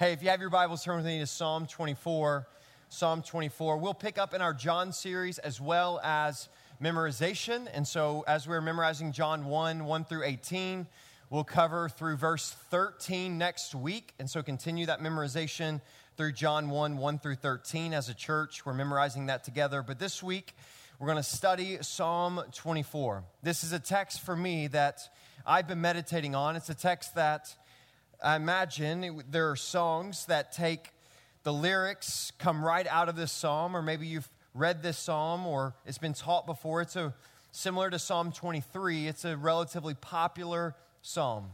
Hey, if you have your Bibles, turn with me to Psalm 24. Psalm 24. We'll pick up in our John series as well as memorization. And so, as we're memorizing John 1 1 through 18, we'll cover through verse 13 next week. And so, continue that memorization through John 1 1 through 13 as a church. We're memorizing that together. But this week, we're going to study Psalm 24. This is a text for me that I've been meditating on. It's a text that I imagine there are songs that take the lyrics, come right out of this psalm, or maybe you've read this psalm or it's been taught before. It's a, similar to Psalm 23, it's a relatively popular psalm.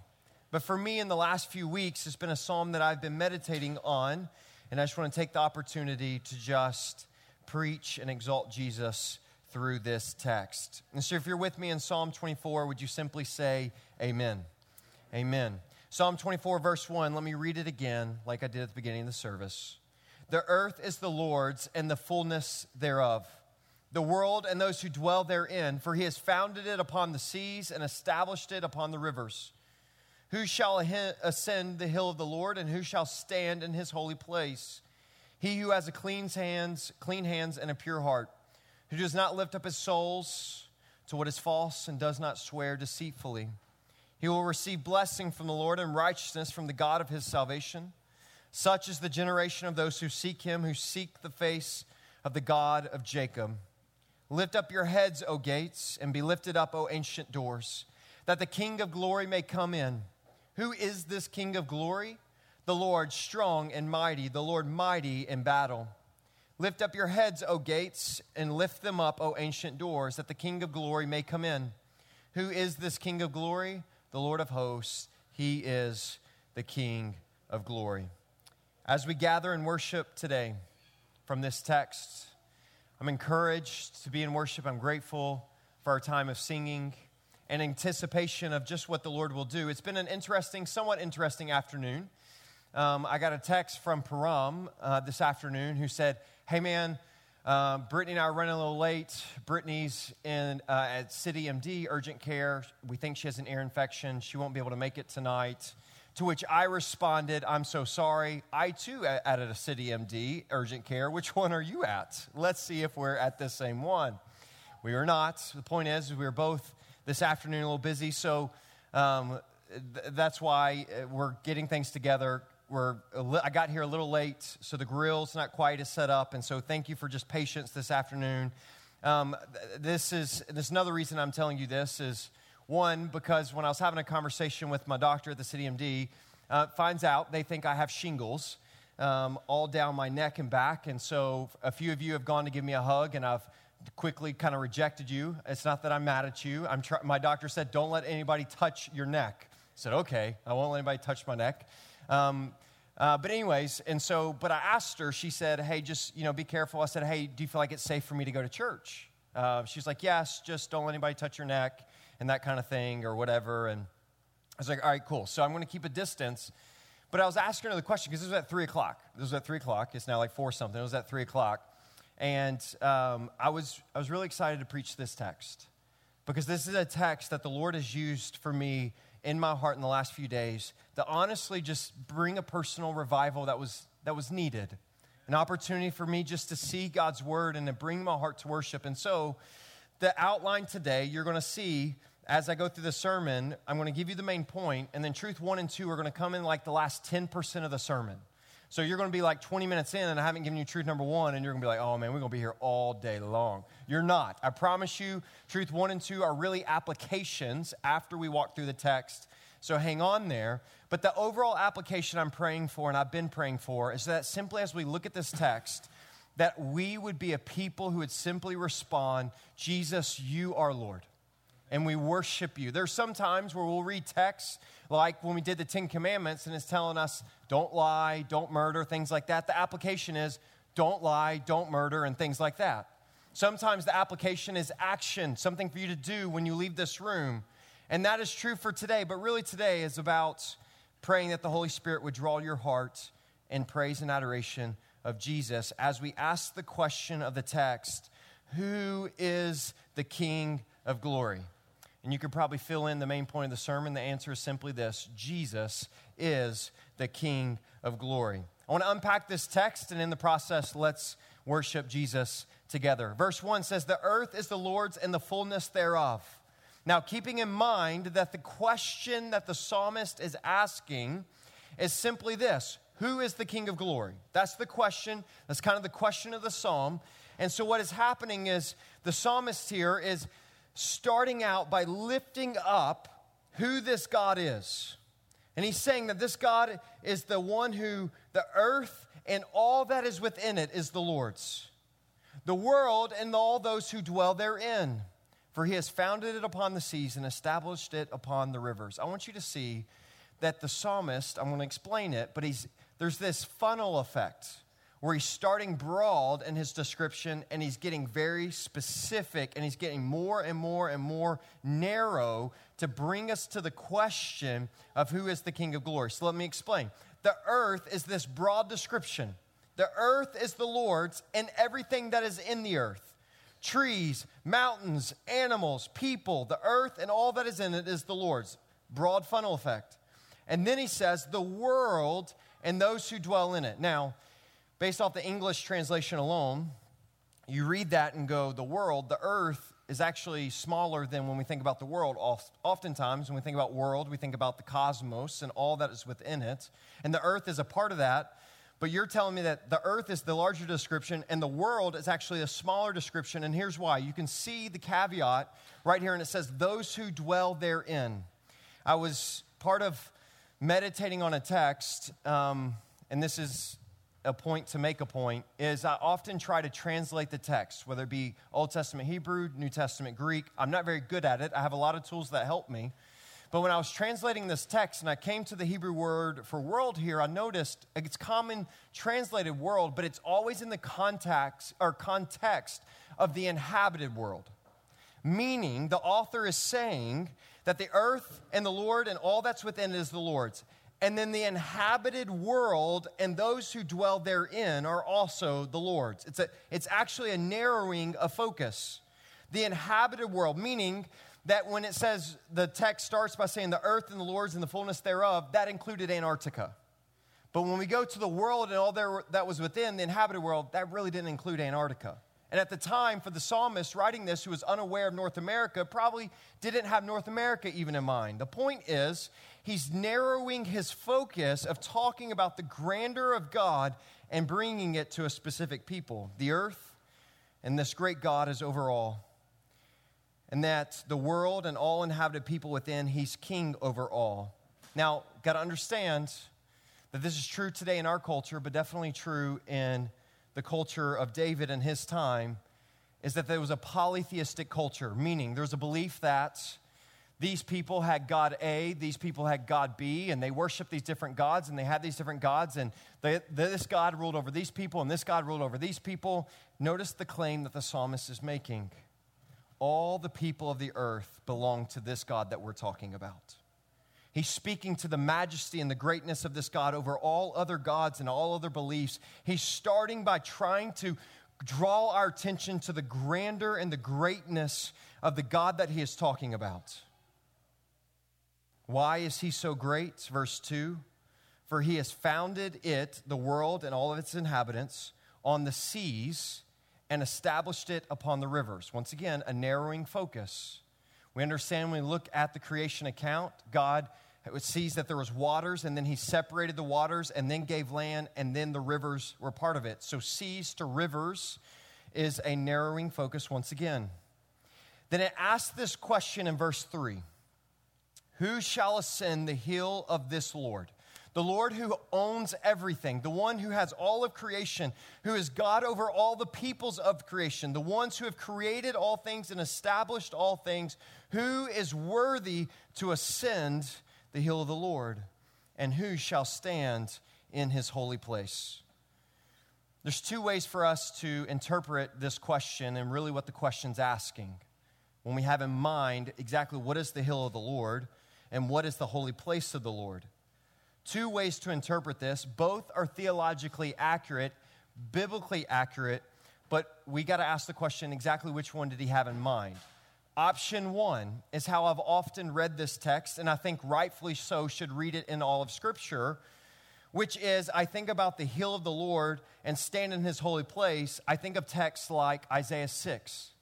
But for me, in the last few weeks, it's been a psalm that I've been meditating on, and I just want to take the opportunity to just preach and exalt Jesus through this text. And so, if you're with me in Psalm 24, would you simply say, Amen? Amen. Psalm 24, verse 1, let me read it again, like I did at the beginning of the service. The earth is the Lord's and the fullness thereof, the world and those who dwell therein, for he has founded it upon the seas and established it upon the rivers. Who shall ascend the hill of the Lord, and who shall stand in his holy place? He who has a clean hands, clean hands and a pure heart, who does not lift up his souls to what is false and does not swear deceitfully he will receive blessing from the Lord and righteousness from the God of his salvation. Such is the generation of those who seek him, who seek the face of the God of Jacob. Lift up your heads, O gates, and be lifted up, O ancient doors, that the King of glory may come in. Who is this King of glory? The Lord strong and mighty, the Lord mighty in battle. Lift up your heads, O gates, and lift them up, O ancient doors, that the King of glory may come in. Who is this King of glory? The Lord of hosts. He is the King of glory. As we gather and worship today from this text, I'm encouraged to be in worship. I'm grateful for our time of singing and anticipation of just what the Lord will do. It's been an interesting, somewhat interesting afternoon. Um, I got a text from Param uh, this afternoon who said, Hey man, uh, Brittany and I are running a little late. Brittany's in uh, at City MD urgent care. We think she has an ear infection. She won't be able to make it tonight. To which I responded, I'm so sorry. I too added a City MD urgent care. Which one are you at? Let's see if we're at the same one. We are not. The point is, we are both this afternoon a little busy, so um, th- that's why uh, we're getting things together we're I got here a little late, so the grill's not quite as set up, and so thank you for just patience this afternoon. Um, this is this is another reason I'm telling you this is one because when I was having a conversation with my doctor at the City MD, uh, finds out they think I have shingles um, all down my neck and back, and so a few of you have gone to give me a hug, and I've quickly kind of rejected you. It's not that I'm mad at you. I'm try- my doctor said, "Don't let anybody touch your neck." I said, "Okay, I won't let anybody touch my neck." Um, uh, but anyways, and so, but I asked her, she said, hey, just, you know, be careful. I said, hey, do you feel like it's safe for me to go to church? Uh, she's like, yes, just don't let anybody touch your neck and that kind of thing or whatever. And I was like, all right, cool. So I'm going to keep a distance. But I was asking her the question because this was at 3 o'clock. This was at 3 o'clock. It's now like 4 something. It was at 3 o'clock. And um, I, was, I was really excited to preach this text because this is a text that the Lord has used for me in my heart in the last few days to honestly just bring a personal revival that was, that was needed. An opportunity for me just to see God's word and to bring my heart to worship. And so, the outline today, you're going to see as I go through the sermon, I'm going to give you the main point, and then truth one and two are going to come in like the last 10% of the sermon. So you're going to be like 20 minutes in, and I haven't given you truth number one, and you're going to be like, oh man, we're going to be here all day long. You're not. I promise you, truth one and two are really applications after we walk through the text. So hang on there. But the overall application I'm praying for, and I've been praying for, is that simply as we look at this text, that we would be a people who would simply respond, Jesus, you are Lord and we worship you. There's some times where we'll read texts like when we did the Ten Commandments and it's telling us, don't lie, don't murder, things like that. The application is, don't lie, don't murder, and things like that. Sometimes the application is action, something for you to do when you leave this room. And that is true for today, but really today is about praying that the Holy Spirit would draw your heart in praise and adoration of Jesus as we ask the question of the text Who is the King of glory? And you could probably fill in the main point of the sermon. The answer is simply this Jesus is the King of glory. I want to unpack this text, and in the process, let's worship Jesus together. Verse 1 says, The earth is the Lord's and the fullness thereof. Now, keeping in mind that the question that the psalmist is asking is simply this Who is the King of glory? That's the question. That's kind of the question of the psalm. And so, what is happening is the psalmist here is starting out by lifting up who this God is. And he's saying that this God is the one who the earth and all that is within it is the Lord's, the world and all those who dwell therein. For he has founded it upon the seas and established it upon the rivers. I want you to see that the psalmist, I'm going to explain it, but he's, there's this funnel effect where he's starting broad in his description and he's getting very specific and he's getting more and more and more narrow to bring us to the question of who is the King of glory. So let me explain. The earth is this broad description. The earth is the Lord's and everything that is in the earth trees, mountains, animals, people, the earth, and all that is in it is the Lord's. Broad funnel effect. And then he says, the world and those who dwell in it. Now, based off the English translation alone, you read that and go, the world, the earth is actually smaller than when we think about the world. Oftentimes, when we think about world, we think about the cosmos and all that is within it. And the earth is a part of that. But you're telling me that the earth is the larger description and the world is actually a smaller description. And here's why. You can see the caveat right here, and it says, those who dwell therein. I was part of meditating on a text, um, and this is a point to make a point is I often try to translate the text, whether it be Old Testament Hebrew, New Testament Greek. I'm not very good at it. I have a lot of tools that help me. But when I was translating this text and I came to the Hebrew word for world here, I noticed it's common translated world, but it's always in the context or context of the inhabited world. Meaning the author is saying that the earth and the Lord and all that's within it is the Lord's and then the inhabited world and those who dwell therein are also the Lord's. It's, a, it's actually a narrowing of focus. The inhabited world, meaning that when it says the text starts by saying the earth and the Lord's and the fullness thereof, that included Antarctica. But when we go to the world and all there, that was within the inhabited world, that really didn't include Antarctica. And at the time, for the psalmist writing this, who was unaware of North America, probably didn't have North America even in mind. The point is, he's narrowing his focus of talking about the grandeur of God and bringing it to a specific people. The earth and this great God is over all. And that the world and all inhabited people within, he's king over all. Now, got to understand that this is true today in our culture, but definitely true in the culture of David and his time is that there was a polytheistic culture, meaning there's a belief that these people had God A, these people had God B, and they worshiped these different gods, and they had these different gods, and they, this God ruled over these people, and this God ruled over these people. Notice the claim that the psalmist is making. All the people of the earth belong to this God that we're talking about. He's speaking to the majesty and the greatness of this God over all other gods and all other beliefs. He's starting by trying to draw our attention to the grandeur and the greatness of the God that he is talking about. Why is he so great? Verse 2 For he has founded it, the world and all of its inhabitants, on the seas and established it upon the rivers. Once again, a narrowing focus. We understand when we look at the creation account, God it sees that there was waters and then he separated the waters and then gave land and then the rivers were part of it. So seas to rivers is a narrowing focus once again. Then it asks this question in verse 3 who shall ascend the hill of this lord? The Lord who owns everything, the one who has all of creation, who is God over all the peoples of creation, the ones who have created all things and established all things, who is worthy to ascend the hill of the Lord, and who shall stand in his holy place? There's two ways for us to interpret this question and really what the question's asking. When we have in mind exactly what is the hill of the Lord and what is the holy place of the Lord. Two ways to interpret this. Both are theologically accurate, biblically accurate, but we got to ask the question exactly which one did he have in mind? Option one is how I've often read this text, and I think rightfully so should read it in all of Scripture. which is I think about the hill of the Lord and stand in his holy place, I think of texts like Isaiah 6,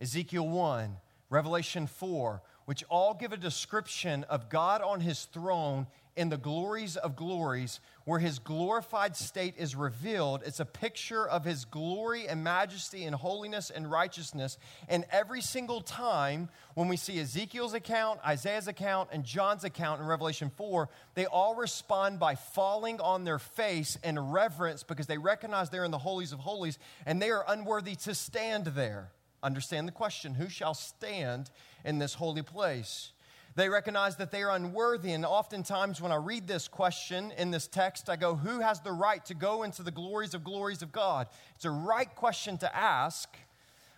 Ezekiel 1, Revelation 4, which all give a description of God on his throne in the glories of glories, where his glorified state is revealed. It's a picture of his glory and majesty and holiness and righteousness. And every single time when we see Ezekiel's account, Isaiah's account, and John's account in Revelation 4, they all respond by falling on their face in reverence because they recognize they're in the holies of holies and they are unworthy to stand there. Understand the question who shall stand in this holy place? They recognize that they are unworthy. And oftentimes, when I read this question in this text, I go, Who has the right to go into the glories of glories of God? It's a right question to ask.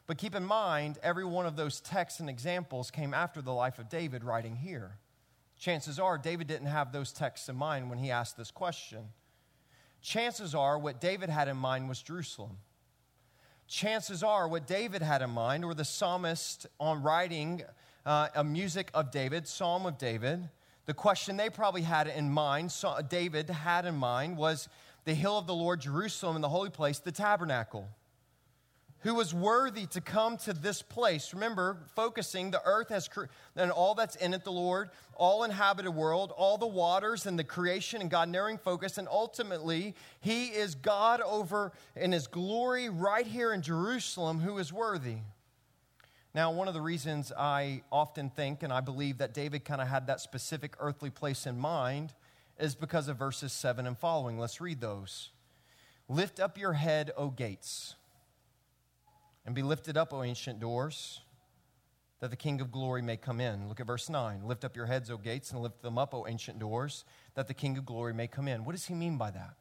But keep in mind, every one of those texts and examples came after the life of David writing here. Chances are David didn't have those texts in mind when he asked this question. Chances are what David had in mind was Jerusalem. Chances are what David had in mind, or the psalmist on writing uh, a music of David, Psalm of David. The question they probably had in mind, David had in mind, was the hill of the Lord, Jerusalem, and the holy place, the tabernacle. Who was worthy to come to this place? Remember, focusing, the earth has, and all that's in it, the Lord, all inhabited world, all the waters and the creation, and God narrowing focus. And ultimately, He is God over in His glory right here in Jerusalem, who is worthy. Now, one of the reasons I often think and I believe that David kind of had that specific earthly place in mind is because of verses 7 and following. Let's read those. Lift up your head, O gates, and be lifted up, O ancient doors, that the King of glory may come in. Look at verse 9. Lift up your heads, O gates, and lift them up, O ancient doors, that the King of glory may come in. What does he mean by that?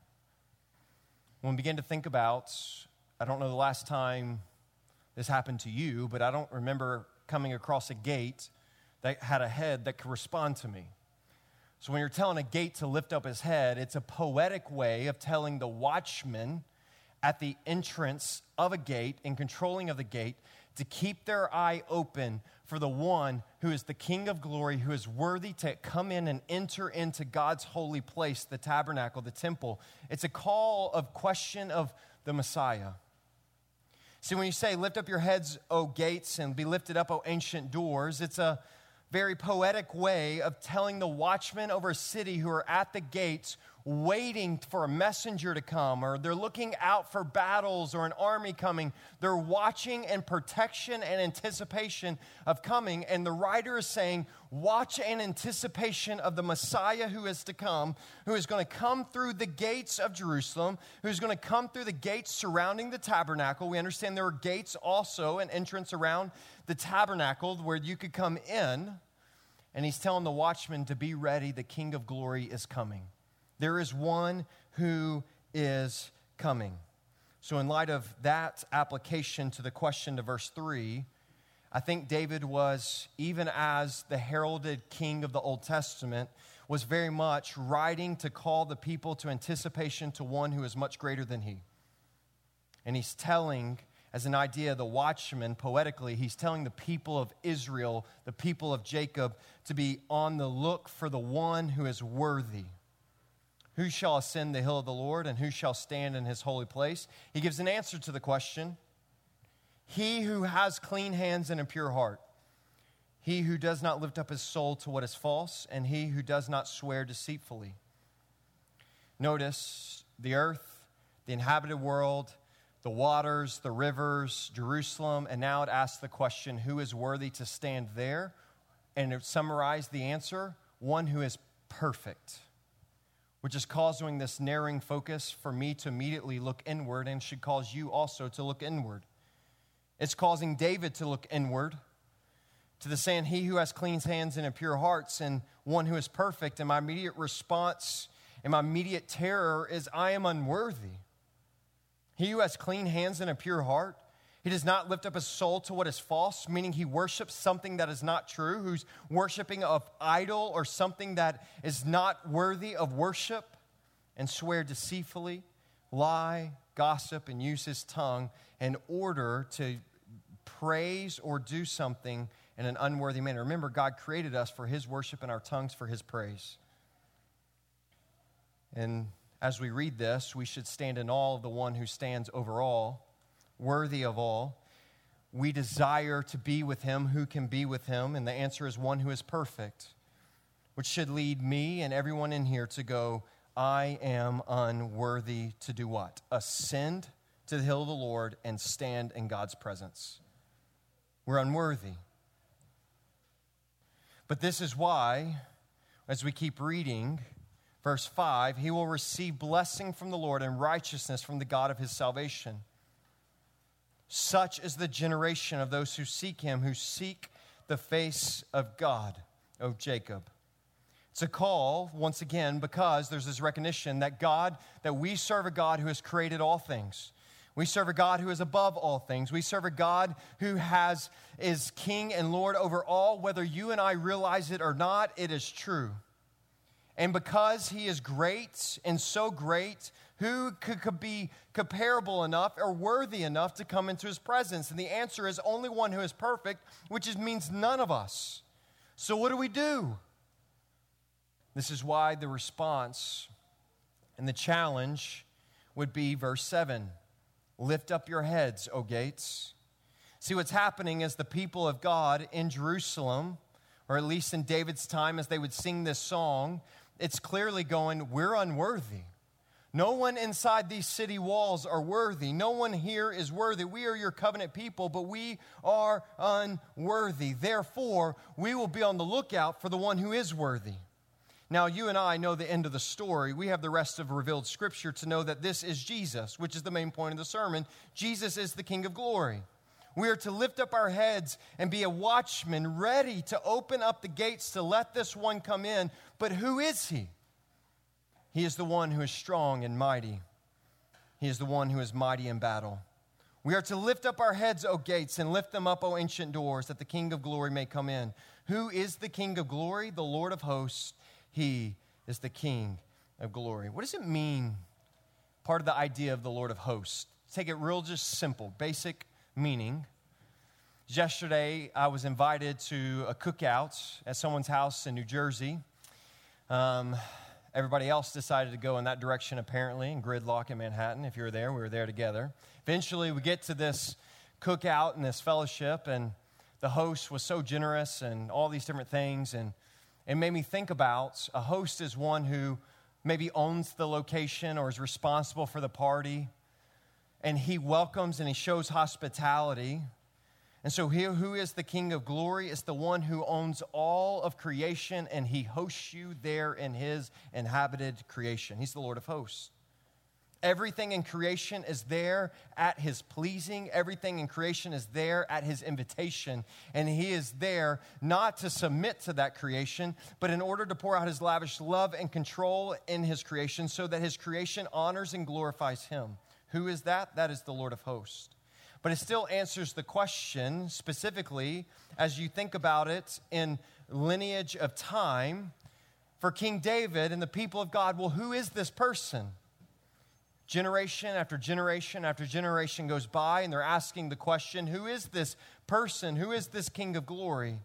When we begin to think about, I don't know the last time this happened to you, but I don't remember coming across a gate that had a head that could respond to me. So when you're telling a gate to lift up his head, it's a poetic way of telling the watchman at the entrance of a gate and controlling of the gate to keep their eye open for the one who is the King of glory, who is worthy to come in and enter into God's holy place, the tabernacle, the temple. It's a call of question of the Messiah. See, when you say, Lift up your heads, O gates, and be lifted up, O ancient doors, it's a very poetic way of telling the watchmen over a city who are at the gates waiting for a messenger to come, or they're looking out for battles or an army coming. They're watching in protection and anticipation of coming. And the writer is saying, Watch in anticipation of the Messiah who is to come, who is going to come through the gates of Jerusalem, who's going to come through the gates surrounding the tabernacle. We understand there are gates also, an entrance around the tabernacle where you could come in. And he's telling the watchman to be ready, the King of glory is coming. There is one who is coming. So, in light of that application to the question to verse 3, I think David was, even as the heralded king of the Old Testament, was very much writing to call the people to anticipation to one who is much greater than he. And he's telling, as an idea, the watchman, poetically, he's telling the people of Israel, the people of Jacob, to be on the look for the one who is worthy who shall ascend the hill of the Lord, and who shall stand in his holy place? He gives an answer to the question He who has clean hands and a pure heart, he who does not lift up his soul to what is false, and he who does not swear deceitfully. Notice the earth, the inhabited world, the waters, the rivers, Jerusalem, and now it asks the question who is worthy to stand there? And it summarized the answer one who is perfect which is causing this narrowing focus for me to immediately look inward and should cause you also to look inward. It's causing David to look inward to the saying, He who has clean hands and a pure hearts, and one who is perfect. And my immediate response and my immediate terror is, I am unworthy. He who has clean hands and a pure heart, he does not lift up his soul to what is false, meaning he worships something that is not true, who's worshiping of idol or something that is not worthy of worship, and swear deceitfully, lie, gossip, and use his tongue in order to praise or do something in an unworthy manner. Remember, God created us for his worship and our tongues for his praise. And as we read this, we should stand in awe of the one who stands over all, worthy of all. We desire to be with him who can be with him, and the answer is one who is perfect, which should lead me and everyone in here to go, I am unworthy to do what? Ascend to the hill of the Lord and stand in God's presence. We're unworthy. But this is why, as we keep reading, verse 5, he will receive blessing from the Lord and righteousness from the God of his salvation. Such is the generation of those who seek him, who seek the face of God, O Jacob. It's a call, once again, because there's this recognition that God, that we serve a God who has created all things. We serve a God who is above all things. We serve a God who has is king and lord over all whether you and I realize it or not it is true. And because he is great and so great, who could, could be comparable enough or worthy enough to come into his presence? And the answer is only one who is perfect, which is, means none of us. So what do we do? This is why the response and the challenge would be verse 7 Lift up your heads, O gates. See, what's happening is the people of God in Jerusalem, or at least in David's time, as they would sing this song, it's clearly going, We're unworthy. No one inside these city walls are worthy. No one here is worthy. We are your covenant people, but we are unworthy. Therefore, we will be on the lookout for the one who is worthy. Now, you and I know the end of the story. We have the rest of revealed scripture to know that this is Jesus, which is the main point of the sermon. Jesus is the King of glory. We are to lift up our heads and be a watchman ready to open up the gates to let this one come in. But who is he? He is the one who is strong and mighty. He is the one who is mighty in battle. We are to lift up our heads, O gates, and lift them up, O ancient doors, that the King of glory may come in. Who is the King of glory? The Lord of hosts. He is the King of glory. What does it mean? Part of the idea of the Lord of hosts. Take it real, just simple, basic meaning. Yesterday, I was invited to a cookout at someone's house in New Jersey. Um, everybody else decided to go in that direction, apparently, in Gridlock in Manhattan. If you were there, we were there together. Eventually, we get to this cookout and this fellowship, and the host was so generous and all these different things. And it made me think about a host is one who maybe owns the location or is responsible for the party, and he welcomes and he shows hospitality. And so, who is the King of glory? Is the one who owns all of creation, and he hosts you there in his inhabited creation. He's the Lord of hosts. Everything in creation is there at his pleasing. Everything in creation is there at his invitation. And he is there not to submit to that creation, but in order to pour out his lavish love and control in his creation so that his creation honors and glorifies him. Who is that? That is the Lord of hosts. But it still answers the question specifically as you think about it in lineage of time for King David and the people of God. Well, who is this person? Generation after generation after generation goes by, and they're asking the question who is this person? Who is this King of glory?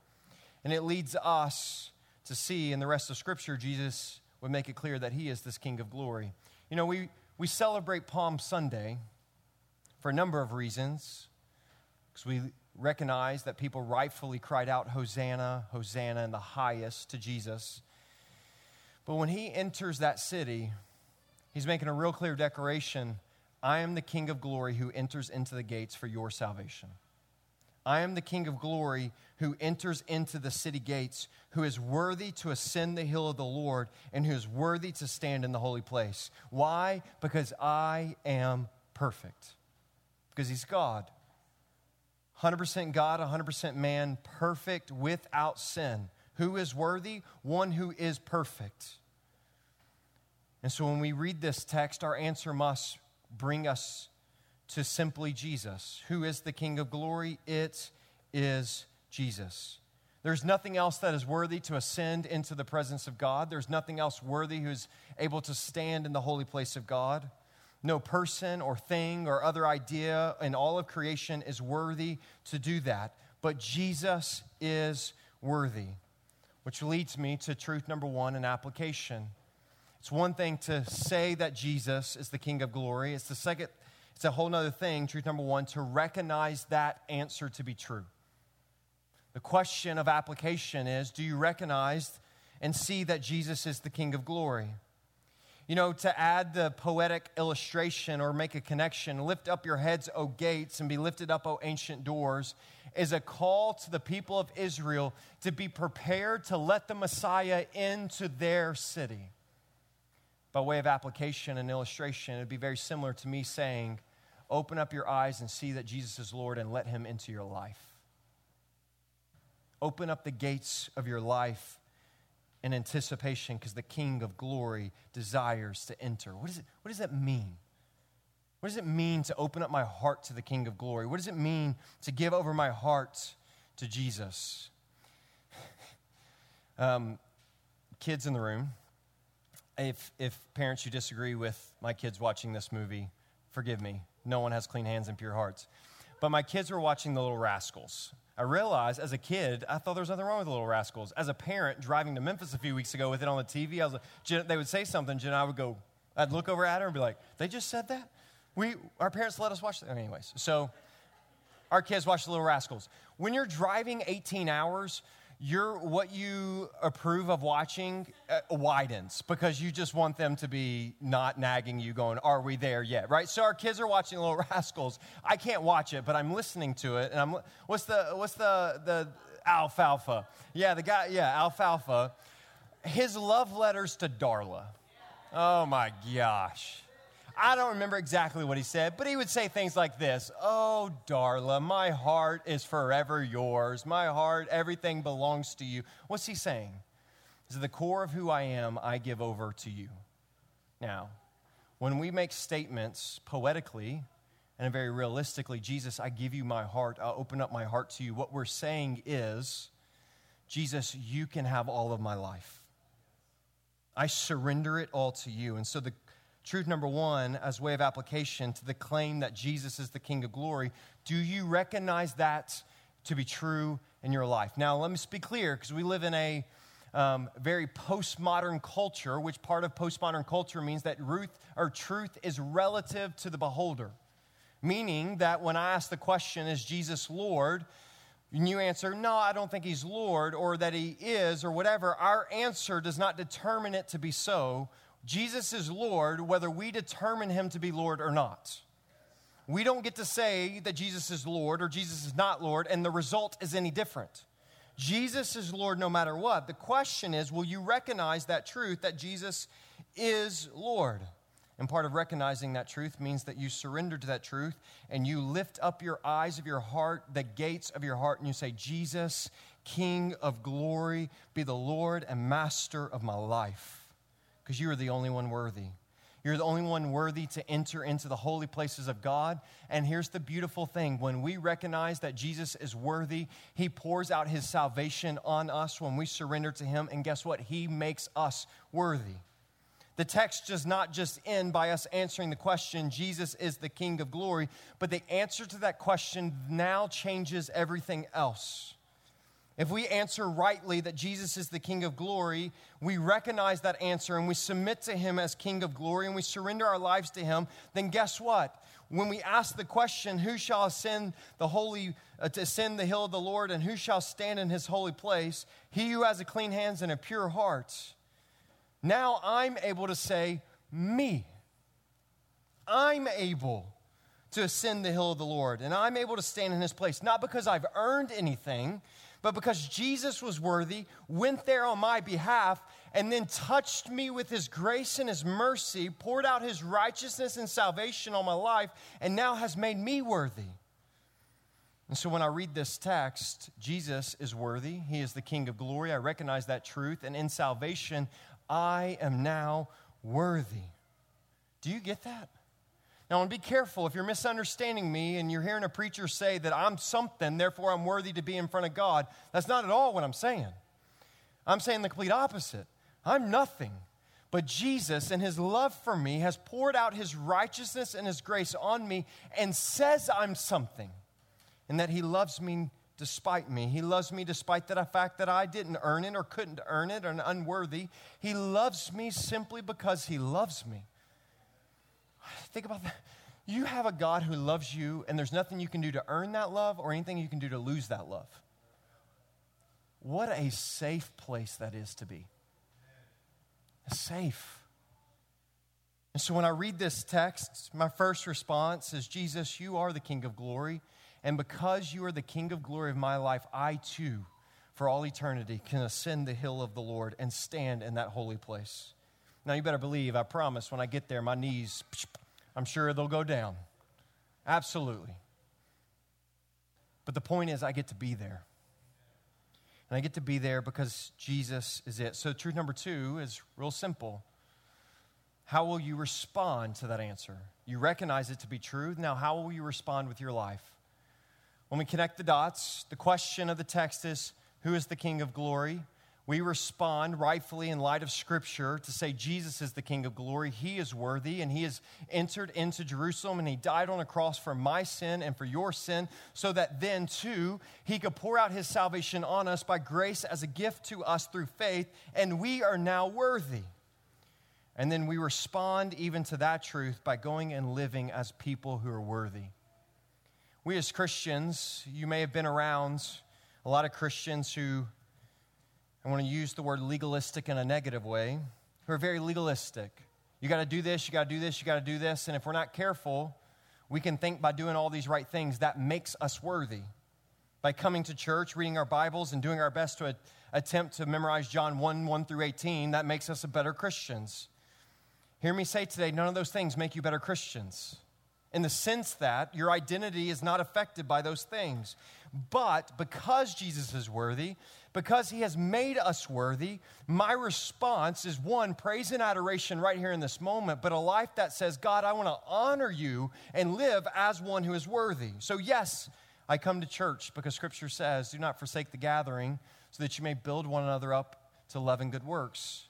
And it leads us to see in the rest of Scripture, Jesus would make it clear that he is this King of glory. You know, we, we celebrate Palm Sunday for a number of reasons, because we recognize that people rightfully cried out, Hosanna, Hosanna in the highest to Jesus. But when he enters that city, He's making a real clear declaration I am the King of glory who enters into the gates for your salvation. I am the King of glory who enters into the city gates, who is worthy to ascend the hill of the Lord, and who is worthy to stand in the holy place. Why? Because I am perfect. Because He's God. 100% God, 100% man, perfect without sin. Who is worthy? One who is perfect. And so when we read this text, our answer must bring us to simply Jesus. Who is the King of glory? It is Jesus. There's nothing else that is worthy to ascend into the presence of God. There's nothing else worthy who's able to stand in the holy place of God. No person or thing or other idea in all of creation is worthy to do that. But Jesus is worthy. Which leads me to truth number one in application. It's one thing to say that Jesus is the King of glory. It's the second, it's a whole other thing, truth number one, to recognize that answer to be true. The question of application is do you recognize and see that Jesus is the King of glory? You know, to add the poetic illustration or make a connection, lift up your heads, O gates, and be lifted up, O ancient doors, is a call to the people of Israel to be prepared to let the Messiah into their city. By way of application and illustration, it would be very similar to me saying, Open up your eyes and see that Jesus is Lord and let him into your life. Open up the gates of your life in anticipation because the King of glory desires to enter. What, is it, what does that mean? What does it mean to open up my heart to the King of glory? What does it mean to give over my heart to Jesus? Um, kids in the room, if, if parents you disagree with my kids watching this movie, forgive me. No one has clean hands and pure hearts. But my kids were watching The Little Rascals. I realized as a kid, I thought there was nothing wrong with the Little Rascals. As a parent, driving to Memphis a few weeks ago with it on the TV, I was like, they would say something, Jen and I would go, I'd look over at her and be like, they just said that? We, our parents let us watch that. Anyways, so our kids watch the Little Rascals. When you're driving 18 hours, your what you approve of watching uh, widens because you just want them to be not nagging you going are we there yet? Right? So our kids are watching little rascals. I can't watch it but i'm listening to it and i'm what's the what's the the alfalfa? Yeah the guy yeah alfalfa. His love letters to darla. Oh my gosh I don't remember exactly what he said, but he would say things like this Oh, Darla, my heart is forever yours. My heart, everything belongs to you. What's he saying? Is the core of who I am, I give over to you. Now, when we make statements poetically and very realistically, Jesus, I give you my heart, I'll open up my heart to you, what we're saying is, Jesus, you can have all of my life. I surrender it all to you. And so the Truth number one, as way of application to the claim that Jesus is the King of glory, do you recognize that to be true in your life? Now, let me be clear because we live in a um, very postmodern culture, which part of postmodern culture means that Ruth, or truth is relative to the beholder. Meaning that when I ask the question, is Jesus Lord? And you answer, no, I don't think he's Lord, or that he is, or whatever, our answer does not determine it to be so Jesus is Lord whether we determine him to be Lord or not. We don't get to say that Jesus is Lord or Jesus is not Lord, and the result is any different. Jesus is Lord no matter what. The question is will you recognize that truth that Jesus is Lord? And part of recognizing that truth means that you surrender to that truth and you lift up your eyes of your heart, the gates of your heart, and you say, Jesus, King of glory, be the Lord and Master of my life because you are the only one worthy. You're the only one worthy to enter into the holy places of God. And here's the beautiful thing when we recognize that Jesus is worthy, He pours out His salvation on us when we surrender to Him. And guess what? He makes us worthy. The text does not just end by us answering the question, Jesus is the King of glory, but the answer to that question now changes everything else. If we answer rightly that Jesus is the King of glory, we recognize that answer and we submit to Him as King of glory and we surrender our lives to Him, then guess what? When we ask the question, who shall ascend the holy, uh, to ascend the hill of the Lord and who shall stand in His holy place? He who has a clean hands and a pure heart. Now I'm able to say, me. I'm able to ascend the hill of the Lord and I'm able to stand in His place, not because I've earned anything but because Jesus was worthy, went there on my behalf, and then touched me with his grace and his mercy, poured out his righteousness and salvation on my life, and now has made me worthy. And so when I read this text, Jesus is worthy. He is the King of glory. I recognize that truth. And in salvation, I am now worthy. Do you get that? Now, and be careful if you're misunderstanding me and you're hearing a preacher say that I'm something, therefore I'm worthy to be in front of God. That's not at all what I'm saying. I'm saying the complete opposite. I'm nothing. But Jesus, in his love for me, has poured out his righteousness and his grace on me and says I'm something and that he loves me despite me. He loves me despite the fact that I didn't earn it or couldn't earn it or unworthy. He loves me simply because He loves me. Think about that. You have a God who loves you, and there's nothing you can do to earn that love or anything you can do to lose that love. What a safe place that is to be. Safe. And so when I read this text, my first response is Jesus, you are the King of glory. And because you are the King of glory of my life, I too, for all eternity, can ascend the hill of the Lord and stand in that holy place. Now, you better believe, I promise, when I get there, my knees, I'm sure they'll go down. Absolutely. But the point is, I get to be there. And I get to be there because Jesus is it. So, truth number two is real simple. How will you respond to that answer? You recognize it to be true. Now, how will you respond with your life? When we connect the dots, the question of the text is Who is the King of glory? We respond rightfully in light of Scripture to say Jesus is the King of glory. He is worthy, and He has entered into Jerusalem, and He died on a cross for my sin and for your sin, so that then, too, He could pour out His salvation on us by grace as a gift to us through faith, and we are now worthy. And then we respond even to that truth by going and living as people who are worthy. We as Christians, you may have been around a lot of Christians who, I want to use the word legalistic in a negative way, who are very legalistic. You got to do this, you got to do this, you got to do this. And if we're not careful, we can think by doing all these right things that makes us worthy. By coming to church, reading our Bibles, and doing our best to attempt to memorize John 1 1 through 18, that makes us a better Christians. Hear me say today none of those things make you better Christians in the sense that your identity is not affected by those things. But because Jesus is worthy, because he has made us worthy, my response is one, praise and adoration right here in this moment, but a life that says, God, I want to honor you and live as one who is worthy. So, yes, I come to church because scripture says, do not forsake the gathering so that you may build one another up to love and good works.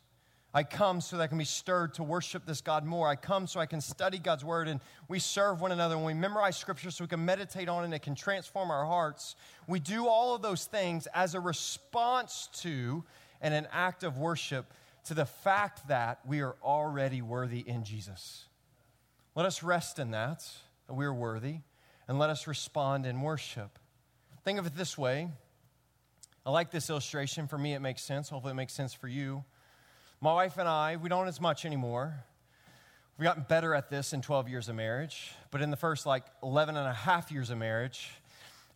I come so that I can be stirred to worship this God more. I come so I can study God's word and we serve one another and we memorize scripture so we can meditate on it and it can transform our hearts. We do all of those things as a response to and an act of worship to the fact that we are already worthy in Jesus. Let us rest in that, that we are worthy, and let us respond in worship. Think of it this way. I like this illustration. For me, it makes sense. Hopefully, it makes sense for you. My wife and I, we don't as much anymore. We've gotten better at this in 12 years of marriage, but in the first like 11 and a half years of marriage,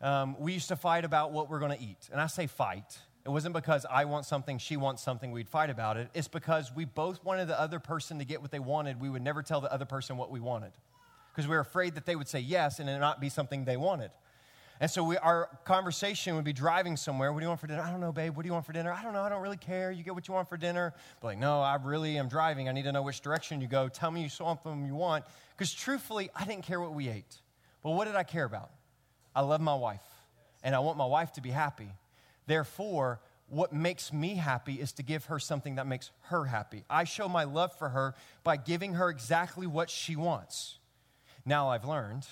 um, we used to fight about what we're going to eat. And I say fight. It wasn't because I want something, she wants something, we'd fight about it. It's because we both wanted the other person to get what they wanted. We would never tell the other person what we wanted because we were afraid that they would say yes and it not be something they wanted. And so we, our conversation would be driving somewhere. What do you want for dinner? I don't know, babe. What do you want for dinner? I don't know. I don't really care. You get what you want for dinner. But like, no, I really am driving. I need to know which direction you go. Tell me you something you want. Because truthfully, I didn't care what we ate. But what did I care about? I love my wife, and I want my wife to be happy. Therefore, what makes me happy is to give her something that makes her happy. I show my love for her by giving her exactly what she wants. Now I've learned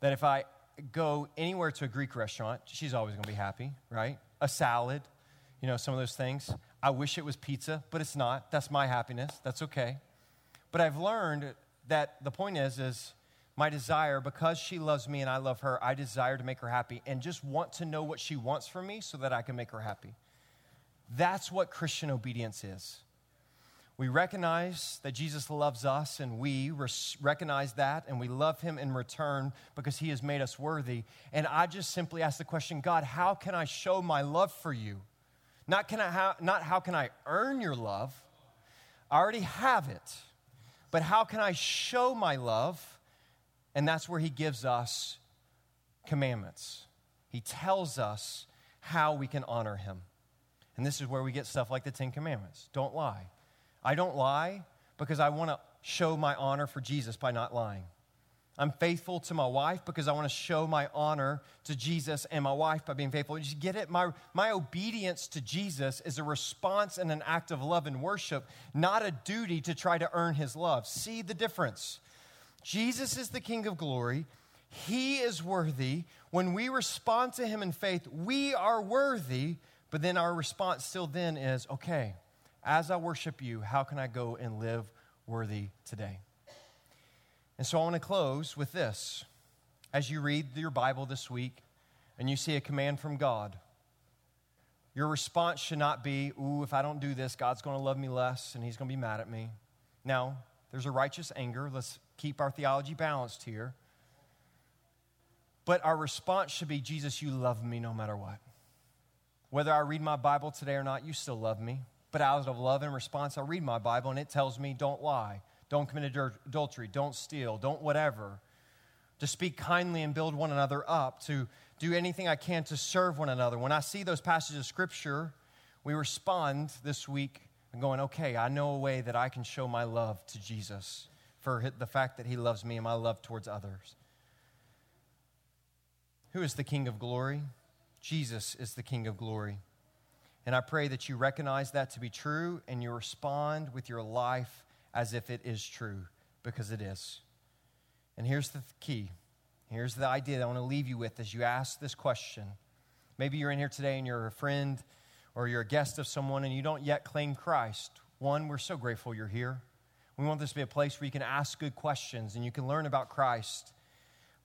that if I go anywhere to a Greek restaurant, she's always going to be happy, right? A salad, you know, some of those things. I wish it was pizza, but it's not. That's my happiness. That's okay. But I've learned that the point is is my desire because she loves me and I love her, I desire to make her happy and just want to know what she wants from me so that I can make her happy. That's what Christian obedience is. We recognize that Jesus loves us, and we recognize that, and we love him in return because he has made us worthy. And I just simply ask the question God, how can I show my love for you? Not, can I ha- not how can I earn your love, I already have it. But how can I show my love? And that's where he gives us commandments. He tells us how we can honor him. And this is where we get stuff like the Ten Commandments don't lie I don't lie because I want to show my honor for Jesus by not lying. I'm faithful to my wife because I want to show my honor to Jesus and my wife by being faithful. You get it? My, my obedience to Jesus is a response and an act of love and worship, not a duty to try to earn his love. See the difference. Jesus is the King of glory. He is worthy. When we respond to Him in faith, we are worthy. But then our response still then is okay, as I worship you, how can I go and live worthy today? And so I want to close with this. As you read your Bible this week and you see a command from God, your response should not be, Ooh, if I don't do this, God's going to love me less and he's going to be mad at me. Now, there's a righteous anger. Let's keep our theology balanced here. But our response should be, Jesus, you love me no matter what. Whether I read my Bible today or not, you still love me. But out of love and response, I read my Bible and it tells me, don't lie, don't commit adultery, don't steal, don't whatever. To speak kindly and build one another up, to do anything I can to serve one another. When I see those passages of Scripture, we respond this week and going, okay, I know a way that I can show my love to Jesus for the fact that he loves me and my love towards others. Who is the King of glory? Jesus is the King of glory. And I pray that you recognize that to be true and you respond with your life as if it is true, because it is. And here's the key. Here's the idea that I want to leave you with as you ask this question. Maybe you're in here today and you're a friend or you're a guest of someone and you don't yet claim Christ. One, we're so grateful you're here. We want this to be a place where you can ask good questions and you can learn about Christ.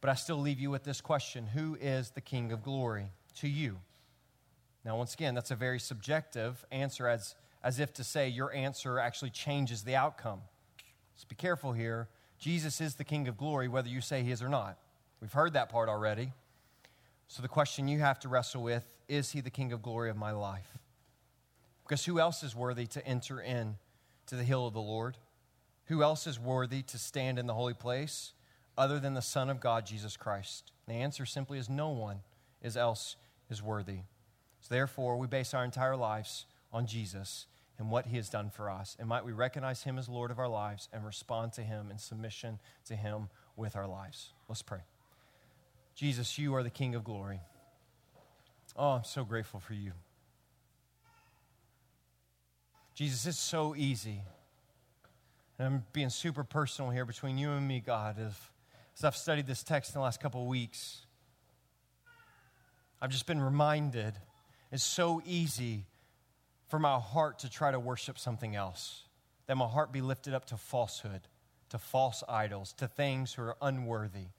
But I still leave you with this question Who is the King of glory? to you? Now, once again, that's a very subjective answer, as, as if to say your answer actually changes the outcome. So be careful here. Jesus is the King of glory, whether you say he is or not. We've heard that part already. So the question you have to wrestle with is he the King of glory of my life? Because who else is worthy to enter in to the hill of the Lord? Who else is worthy to stand in the holy place other than the Son of God, Jesus Christ? the answer simply is no one is else is worthy. So therefore, we base our entire lives on Jesus and what he has done for us. And might we recognize him as Lord of our lives and respond to him in submission to him with our lives. Let's pray. Jesus, you are the King of glory. Oh, I'm so grateful for you. Jesus, it's so easy. And I'm being super personal here between you and me, God, as, as I've studied this text in the last couple of weeks. I've just been reminded it's so easy for my heart to try to worship something else, that my heart be lifted up to falsehood, to false idols, to things who are unworthy.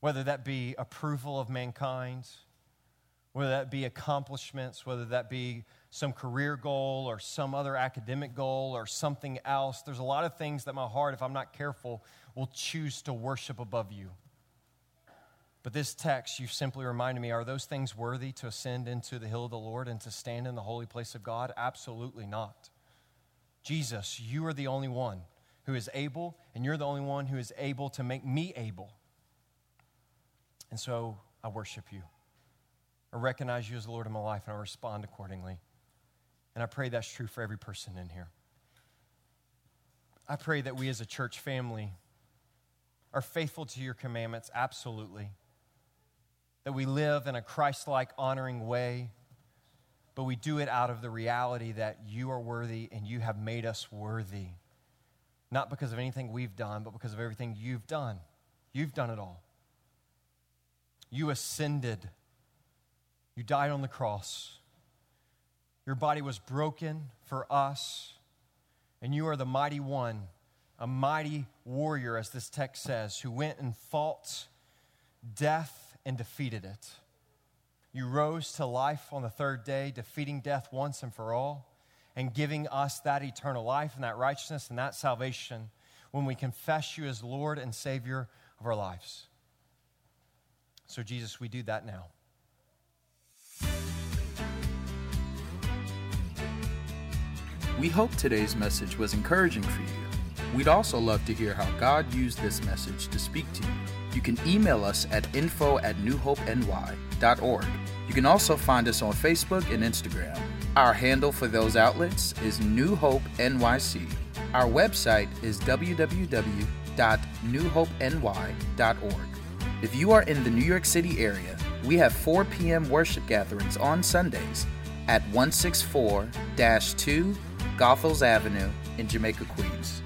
Whether that be approval of mankind, whether that be accomplishments, whether that be some career goal or some other academic goal or something else. There's a lot of things that my heart, if I'm not careful, will choose to worship above you. But this text, you simply reminded me are those things worthy to ascend into the hill of the Lord and to stand in the holy place of God? Absolutely not. Jesus, you are the only one who is able, and you're the only one who is able to make me able. And so I worship you. I recognize you as the Lord of my life, and I respond accordingly. And I pray that's true for every person in here. I pray that we as a church family are faithful to your commandments, absolutely that we live in a Christ like, honoring way, but we do it out of the reality that you are worthy and you have made us worthy. Not because of anything we've done, but because of everything you've done. You've done it all. You ascended, you died on the cross. Your body was broken for us, and you are the mighty one, a mighty warrior, as this text says, who went and fought death and defeated it. You rose to life on the third day, defeating death once and for all, and giving us that eternal life and that righteousness and that salvation when we confess you as Lord and Savior of our lives. So, Jesus, we do that now. We hope today's message was encouraging for you. We'd also love to hear how God used this message to speak to you you can email us at info at newhopeny.org. You can also find us on Facebook and Instagram. Our handle for those outlets is New Hope NYC. Our website is www.newhopeny.org. If you are in the New York City area, we have 4 p.m. worship gatherings on Sundays at 164 2 Goethals Avenue in Jamaica, Queens.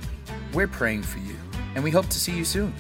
We're praying for you, and we hope to see you soon.